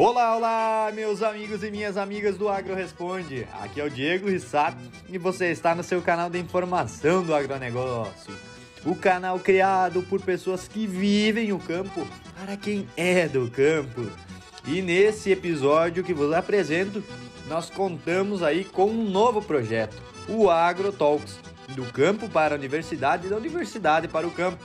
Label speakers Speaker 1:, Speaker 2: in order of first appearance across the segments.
Speaker 1: Olá, olá, meus amigos e minhas amigas do Agro Responde. Aqui é o Diego Rissato e você está no seu canal de informação do agronegócio. O canal criado por pessoas que vivem o campo para quem é do campo. E nesse episódio que vos apresento, nós contamos aí com um novo projeto, o Agro Talks, do campo para a universidade e da universidade para o campo,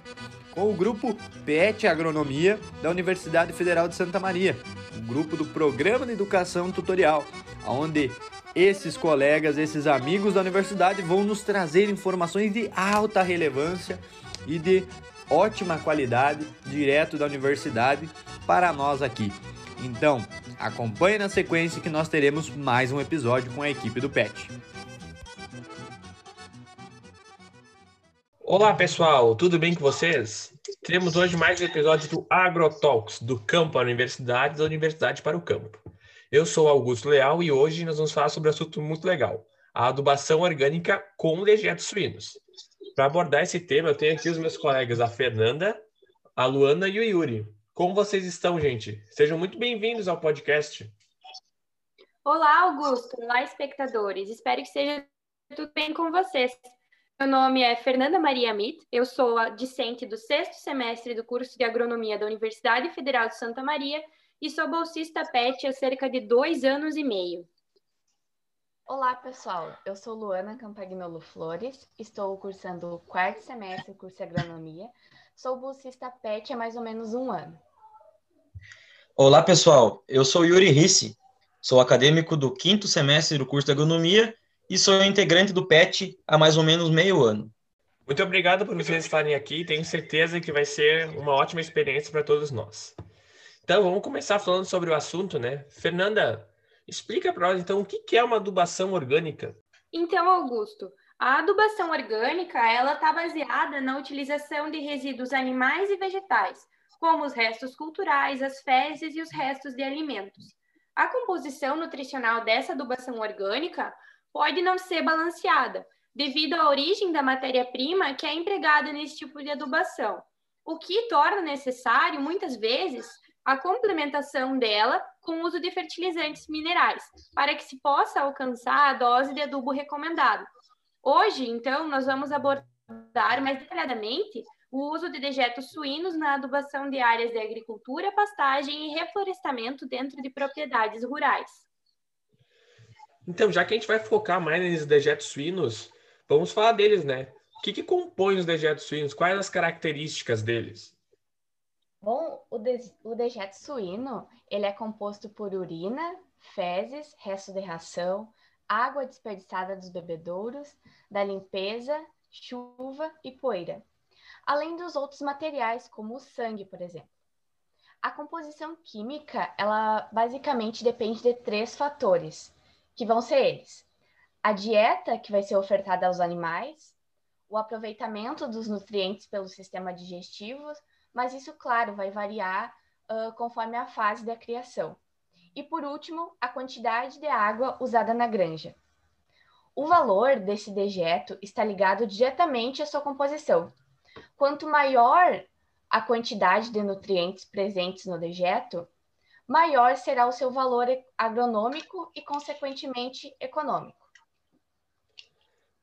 Speaker 1: com o grupo PET Agronomia da Universidade Federal de Santa Maria grupo do Programa de Educação Tutorial, onde esses colegas, esses amigos da universidade vão nos trazer informações de alta relevância e de ótima qualidade direto da universidade para nós aqui. Então, acompanhe na sequência que nós teremos mais um episódio com a equipe do PET.
Speaker 2: Olá pessoal, tudo bem com vocês? Temos hoje mais um episódio do AgroTalks, do campo à universidade, da universidade para o campo. Eu sou Augusto Leal e hoje nós vamos falar sobre um assunto muito legal, a adubação orgânica com dejetos suínos. Para abordar esse tema, eu tenho aqui os meus colegas, a Fernanda, a Luana e o Yuri. Como vocês estão, gente? Sejam muito bem-vindos ao podcast.
Speaker 3: Olá, Augusto. Olá, espectadores. Espero que seja tudo bem com vocês. Meu nome é Fernanda Maria Mit, eu sou a discente do sexto semestre do curso de Agronomia da Universidade Federal de Santa Maria e sou bolsista PET há cerca de dois anos e meio.
Speaker 4: Olá, pessoal. Eu sou Luana Campagnolo Flores, estou cursando o quarto semestre do curso de Agronomia. Sou bolsista PET há mais ou menos um ano.
Speaker 5: Olá, pessoal. Eu sou Yuri Risse, sou acadêmico do quinto semestre do curso de Agronomia e sou integrante do PET há mais ou menos meio ano.
Speaker 2: Muito obrigado por vocês estarem aqui. Tenho certeza que vai ser uma ótima experiência para todos nós. Então, vamos começar falando sobre o assunto, né? Fernanda, explica para nós, então, o que é uma adubação orgânica?
Speaker 3: Então, Augusto, a adubação orgânica, ela está baseada na utilização de resíduos animais e vegetais, como os restos culturais, as fezes e os restos de alimentos. A composição nutricional dessa adubação orgânica pode não ser balanceada, devido à origem da matéria-prima que é empregada nesse tipo de adubação, o que torna necessário, muitas vezes, a complementação dela com o uso de fertilizantes minerais, para que se possa alcançar a dose de adubo recomendado. Hoje, então, nós vamos abordar mais detalhadamente o uso de dejetos suínos na adubação de áreas de agricultura, pastagem e reflorestamento dentro de propriedades rurais.
Speaker 2: Então, já que a gente vai focar mais nesses dejetos suínos, vamos falar deles, né? O que, que compõe os dejetos suínos? Quais as características deles?
Speaker 4: Bom, o, de, o dejeto suíno, ele é composto por urina, fezes, resto de ração, água desperdiçada dos bebedouros, da limpeza, chuva e poeira, além dos outros materiais, como o sangue, por exemplo. A composição química, ela basicamente depende de três fatores, que vão ser eles: a dieta que vai ser ofertada aos animais, o aproveitamento dos nutrientes pelo sistema digestivo, mas isso, claro, vai variar uh, conforme a fase da criação. E por último, a quantidade de água usada na granja. O valor desse dejeto está ligado diretamente à sua composição. Quanto maior a quantidade de nutrientes presentes no dejeto, maior será o seu valor agronômico e, consequentemente, econômico.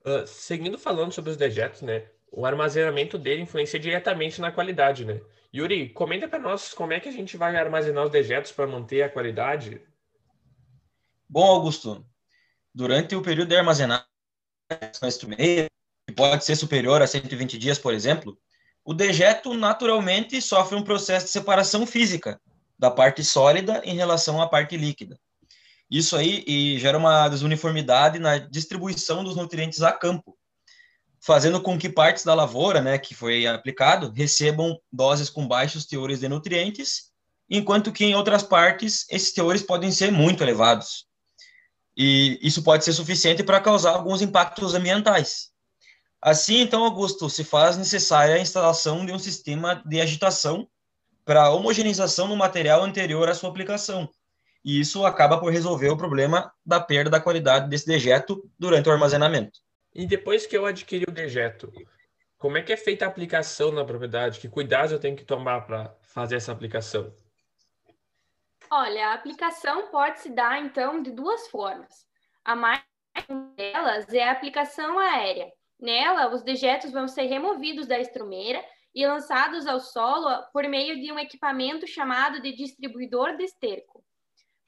Speaker 2: Uh, seguindo falando sobre os dejetos, né? O armazenamento dele influencia diretamente na qualidade, né? Yuri, comenta para nós como é que a gente vai armazenar os dejetos para manter a qualidade.
Speaker 5: Bom, Augusto, durante o período de armazenagem, que pode ser superior a 120 dias, por exemplo, o dejeto naturalmente sofre um processo de separação física, da parte sólida em relação à parte líquida. Isso aí gera uma desuniformidade na distribuição dos nutrientes a campo, fazendo com que partes da lavoura, né, que foi aplicado, recebam doses com baixos teores de nutrientes, enquanto que em outras partes esses teores podem ser muito elevados. E isso pode ser suficiente para causar alguns impactos ambientais. Assim, então, Augusto, se faz necessária a instalação de um sistema de agitação para homogeneização no material anterior à sua aplicação. E isso acaba por resolver o problema da perda da qualidade desse dejeto durante o armazenamento.
Speaker 2: E depois que eu adquiri o dejeto, como é que é feita a aplicação na propriedade? Que cuidados eu tenho que tomar para fazer essa aplicação?
Speaker 3: Olha, a aplicação pode se dar, então, de duas formas. A mais delas é a aplicação aérea. Nela, os dejetos vão ser removidos da estrumeira e lançados ao solo por meio de um equipamento chamado de distribuidor de esterco.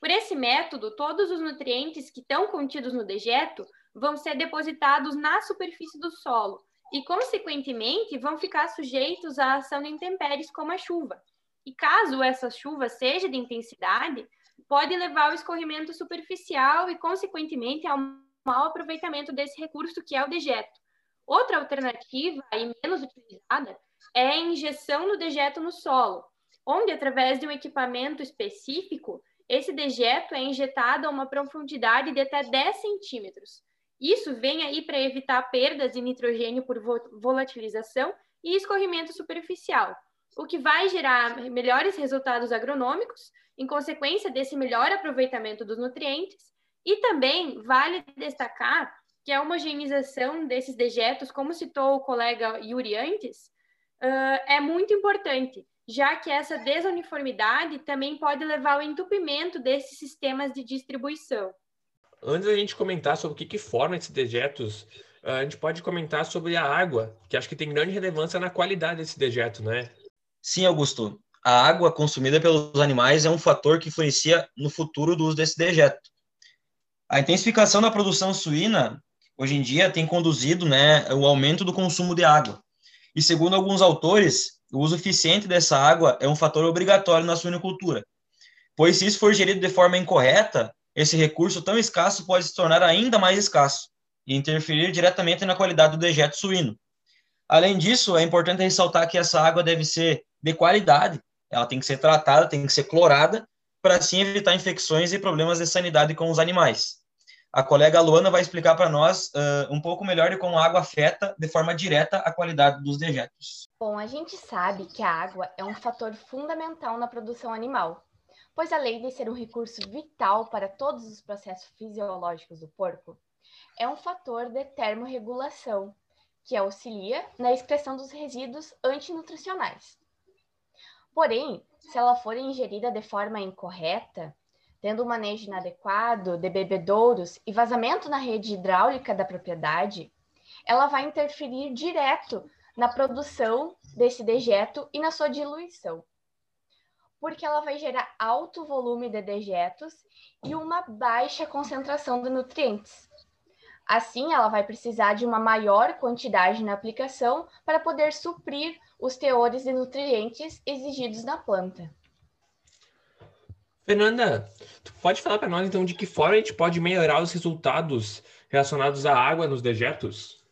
Speaker 3: Por esse método, todos os nutrientes que estão contidos no dejeto vão ser depositados na superfície do solo e, consequentemente, vão ficar sujeitos à ação de intempéries como a chuva. E caso essa chuva seja de intensidade, pode levar ao escorrimento superficial e, consequentemente, ao mau aproveitamento desse recurso que é o dejeto. Outra alternativa, e menos utilizada, é a injeção do dejeto no solo, onde, através de um equipamento específico, esse dejeto é injetado a uma profundidade de até 10 centímetros. Isso vem aí para evitar perdas de nitrogênio por volatilização e escorrimento superficial, o que vai gerar melhores resultados agronômicos, em consequência desse melhor aproveitamento dos nutrientes, e também vale destacar que a homogeneização desses dejetos, como citou o colega Yuri antes, uh, é muito importante, já que essa desuniformidade também pode levar ao entupimento desses sistemas de distribuição.
Speaker 2: Antes da gente comentar sobre o que, que forma esses dejetos, a gente pode comentar sobre a água, que acho que tem grande relevância na qualidade desse dejeto, né?
Speaker 5: Sim, Augusto. A água consumida pelos animais é um fator que influencia no futuro do uso desse dejeto. A intensificação da produção suína, hoje em dia, tem conduzido né, o aumento do consumo de água. E segundo alguns autores, o uso eficiente dessa água é um fator obrigatório na suinocultura, pois se isso for gerido de forma incorreta, esse recurso tão escasso pode se tornar ainda mais escasso e interferir diretamente na qualidade do dejeto suíno. Além disso, é importante ressaltar que essa água deve ser de qualidade, ela tem que ser tratada, tem que ser clorada, para assim evitar infecções e problemas de sanidade com os animais. A colega Luana vai explicar para nós uh, um pouco melhor de como a água afeta de forma direta a qualidade dos dejetos.
Speaker 4: Bom, a gente sabe que a água é um fator fundamental na produção animal, pois além de ser um recurso vital para todos os processos fisiológicos do porco, é um fator de termorregulação, que auxilia na excreção dos resíduos antinutricionais. Porém, se ela for ingerida de forma incorreta, tendo um manejo inadequado de bebedouros e vazamento na rede hidráulica da propriedade, ela vai interferir direto na produção desse dejeto e na sua diluição. Porque ela vai gerar alto volume de dejetos e uma baixa concentração de nutrientes. Assim, ela vai precisar de uma maior quantidade na aplicação para poder suprir os teores de nutrientes exigidos na planta.
Speaker 2: Fernanda, tu pode falar para nós então de que forma a gente pode melhorar os resultados relacionados à água nos dejetos?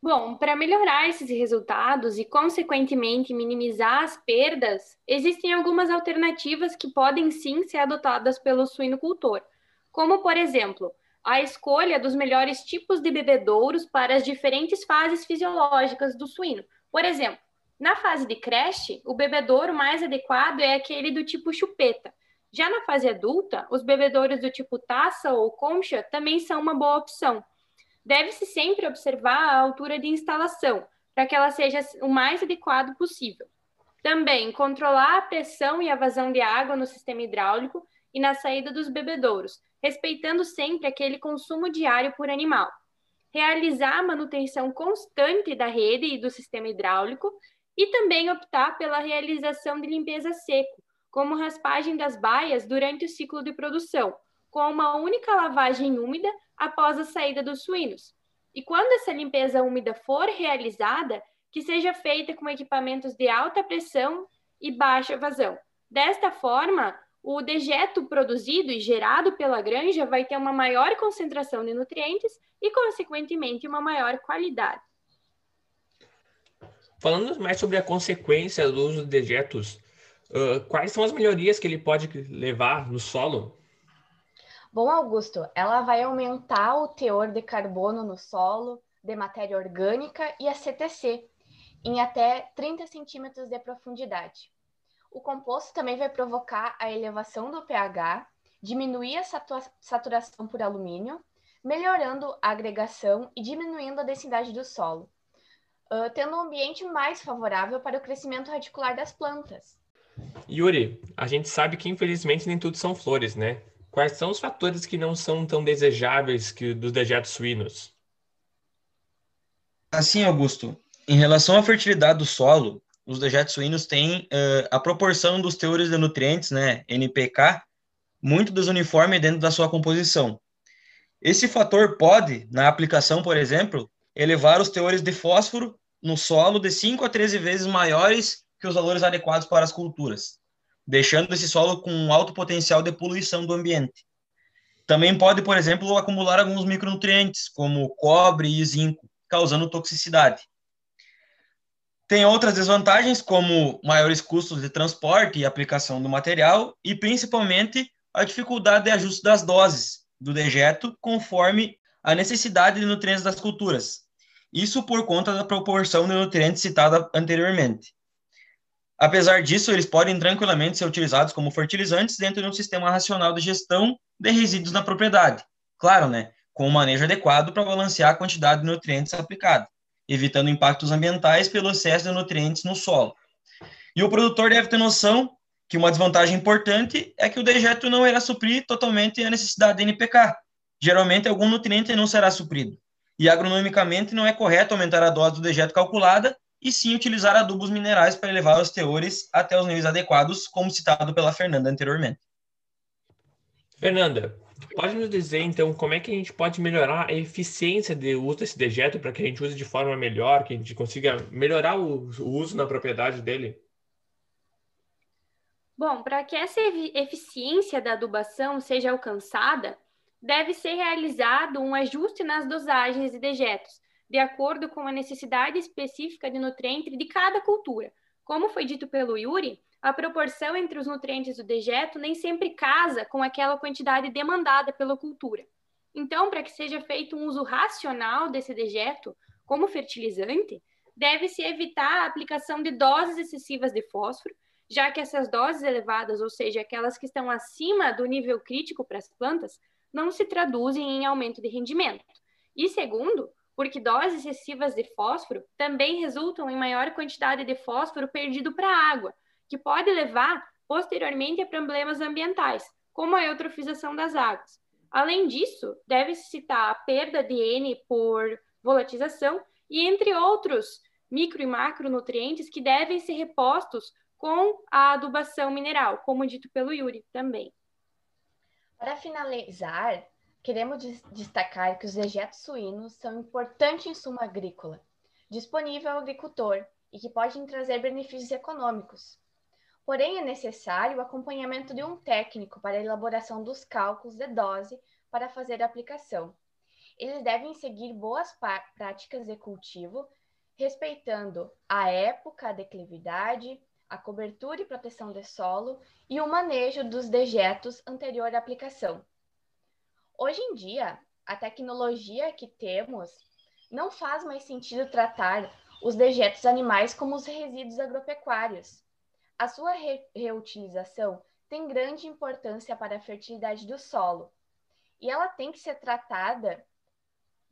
Speaker 3: Bom, para melhorar esses resultados e, consequentemente, minimizar as perdas, existem algumas alternativas que podem sim ser adotadas pelo suinocultor, como, por exemplo, a escolha dos melhores tipos de bebedouros para as diferentes fases fisiológicas do suíno. Por exemplo, na fase de creche, o bebedouro mais adequado é aquele do tipo chupeta. Já na fase adulta, os bebedouros do tipo taça ou concha também são uma boa opção. Deve-se sempre observar a altura de instalação, para que ela seja o mais adequado possível. Também controlar a pressão e a vazão de água no sistema hidráulico e na saída dos bebedouros, respeitando sempre aquele consumo diário por animal. Realizar a manutenção constante da rede e do sistema hidráulico e também optar pela realização de limpeza seco, como raspagem das baias durante o ciclo de produção, com uma única lavagem úmida após a saída dos suínos. E quando essa limpeza úmida for realizada, que seja feita com equipamentos de alta pressão e baixa vazão. Desta forma, o dejeto produzido e gerado pela granja vai ter uma maior concentração de nutrientes e, consequentemente, uma maior qualidade.
Speaker 2: Falando mais sobre a consequência do uso de dejetos, uh, quais são as melhorias que ele pode levar no solo?
Speaker 4: Bom, Augusto, ela vai aumentar o teor de carbono no solo, de matéria orgânica e a CTC, em até 30 centímetros de profundidade. O composto também vai provocar a elevação do pH, diminuir a saturação por alumínio, melhorando a agregação e diminuindo a densidade do solo uh, tendo um ambiente mais favorável para o crescimento radicular das plantas.
Speaker 2: Yuri, a gente sabe que infelizmente nem tudo são flores, né? Quais são os fatores que não são tão desejáveis que dos dejetos suínos?
Speaker 5: Assim, Augusto, em relação à fertilidade do solo, os dejetos suínos têm uh, a proporção dos teores de nutrientes, né, NPK, muito desuniforme dentro da sua composição. Esse fator pode, na aplicação, por exemplo, elevar os teores de fósforo no solo de 5 a 13 vezes maiores que os valores adequados para as culturas, deixando esse solo com um alto potencial de poluição do ambiente. Também pode, por exemplo, acumular alguns micronutrientes, como cobre e zinco, causando toxicidade. Tem outras desvantagens, como maiores custos de transporte e aplicação do material, e principalmente a dificuldade de ajuste das doses do dejeto conforme a necessidade de nutrientes das culturas. Isso por conta da proporção de nutrientes citada anteriormente. Apesar disso, eles podem tranquilamente ser utilizados como fertilizantes dentro de um sistema racional de gestão de resíduos na propriedade. Claro, né? Com um manejo adequado para balancear a quantidade de nutrientes aplicada, evitando impactos ambientais pelo excesso de nutrientes no solo. E o produtor deve ter noção que uma desvantagem importante é que o dejeto não irá suprir totalmente a necessidade de NPK. Geralmente, algum nutriente não será suprido. E agronomicamente não é correto aumentar a dose do dejeto calculada e sim utilizar adubos minerais para elevar os teores até os níveis adequados, como citado pela Fernanda anteriormente.
Speaker 2: Fernanda, pode nos dizer então como é que a gente pode melhorar a eficiência de uso desse dejeto para que a gente use de forma melhor, que a gente consiga melhorar o, uso na propriedade dele?
Speaker 3: Bom, para que essa eficiência da adubação seja alcançada, deve ser realizado um ajuste nas dosagens de dejetos, de acordo com a necessidade específica de nutriente de cada cultura. Como foi dito pelo Yuri, a proporção entre os nutrientes do dejeto nem sempre casa com aquela quantidade demandada pela cultura. Então, para que seja feito um uso racional desse dejeto como fertilizante, deve-se evitar a aplicação de doses excessivas de fósforo já que essas doses elevadas, ou seja, aquelas que estão acima do nível crítico para as plantas, não se traduzem em aumento de rendimento. E segundo, porque doses excessivas de fósforo também resultam em maior quantidade de fósforo perdido para a água, que pode levar posteriormente a problemas ambientais, como a eutrofização das águas. Além disso, deve-se citar a perda de N por volatização e entre outros micro e macronutrientes que devem ser repostos com a adubação mineral, como dito pelo Yuri também.
Speaker 4: Para finalizar, queremos destacar que os dejetos suínos são um importante insumo agrícola, disponível ao agricultor e que podem trazer benefícios econômicos. Porém, é necessário o acompanhamento de um técnico para a elaboração dos cálculos de dose para fazer a aplicação. Eles devem seguir boas práticas de cultivo, respeitando a época, a declividade, a cobertura e proteção do solo e o manejo dos dejetos anterior à aplicação. Hoje em dia, a tecnologia que temos não faz mais sentido tratar os dejetos animais como os resíduos agropecuários. A sua re reutilização tem grande importância para a fertilidade do solo e ela tem que ser tratada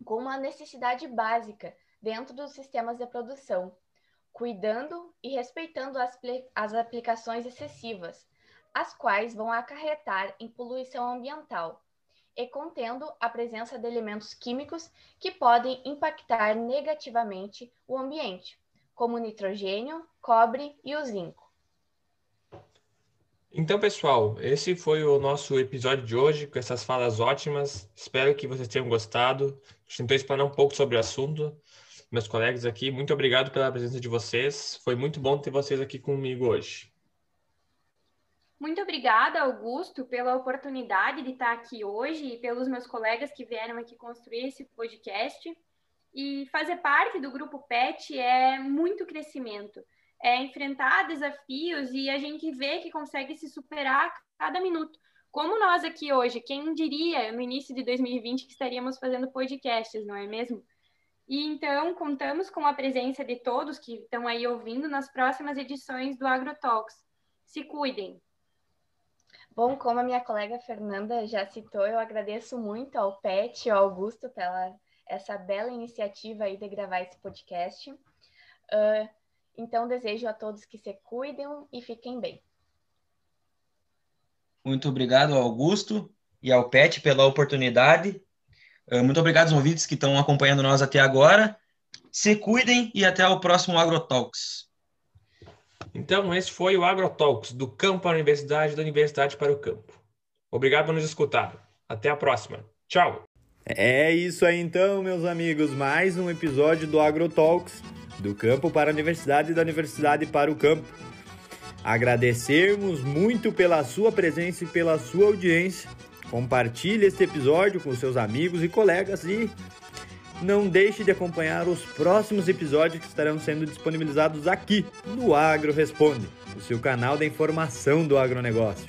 Speaker 4: como uma necessidade básica dentro dos sistemas de produção cuidando e respeitando as, as aplicações excessivas, as quais vão acarretar em poluição ambiental e contendo a presença de elementos químicos que podem impactar negativamente o ambiente, como nitrogênio, cobre e o zinco.
Speaker 2: Então, pessoal, esse foi o nosso episódio de hoje, com essas falas ótimas. Espero que vocês tenham gostado. A gente tentou explanar um pouco sobre o assunto meus colegas aqui. Muito obrigado pela presença de vocês. Foi muito bom ter vocês aqui comigo hoje.
Speaker 3: Muito obrigada, Augusto, pela oportunidade de estar aqui hoje e pelos meus colegas que vieram aqui construir esse podcast. E fazer parte do grupo PET é muito crescimento, é enfrentar desafios e a gente vê que consegue se superar a cada minuto. Como nós aqui hoje, quem diria no início de 2020 que estaríamos fazendo podcasts, não é mesmo? E então contamos com a presença de todos que estão aí ouvindo nas próximas edições do AgroTalks. Se cuidem.
Speaker 4: Bom, como a minha colega Fernanda já citou, eu agradeço muito ao Pet e ao Augusto pela essa bela iniciativa aí de gravar esse podcast. Uh, então, desejo a todos que se cuidem e fiquem bem.
Speaker 5: Muito obrigado Augusto e ao Pet pela oportunidade. Uh, muito obrigado aos ouvintes que estão acompanhando nós até agora. Se cuidem e até o próximo AgroTalks.
Speaker 2: Então, esse foi o AgroTalks, do campo para a universidade, da universidade para o campo. Obrigado por nos escutar. Até a próxima. Tchau!
Speaker 1: É isso aí então, meus amigos. Mais um episódio do AgroTalks, do campo para a universidade e da universidade para o campo. Agradecermos muito pela sua presença e pela sua audiência. Compartilhe este episódio com seus amigos e colegas e não deixe de acompanhar os próximos episódios que estarão sendo disponibilizados aqui no Agro Responde, o seu canal da informação do agronegócio.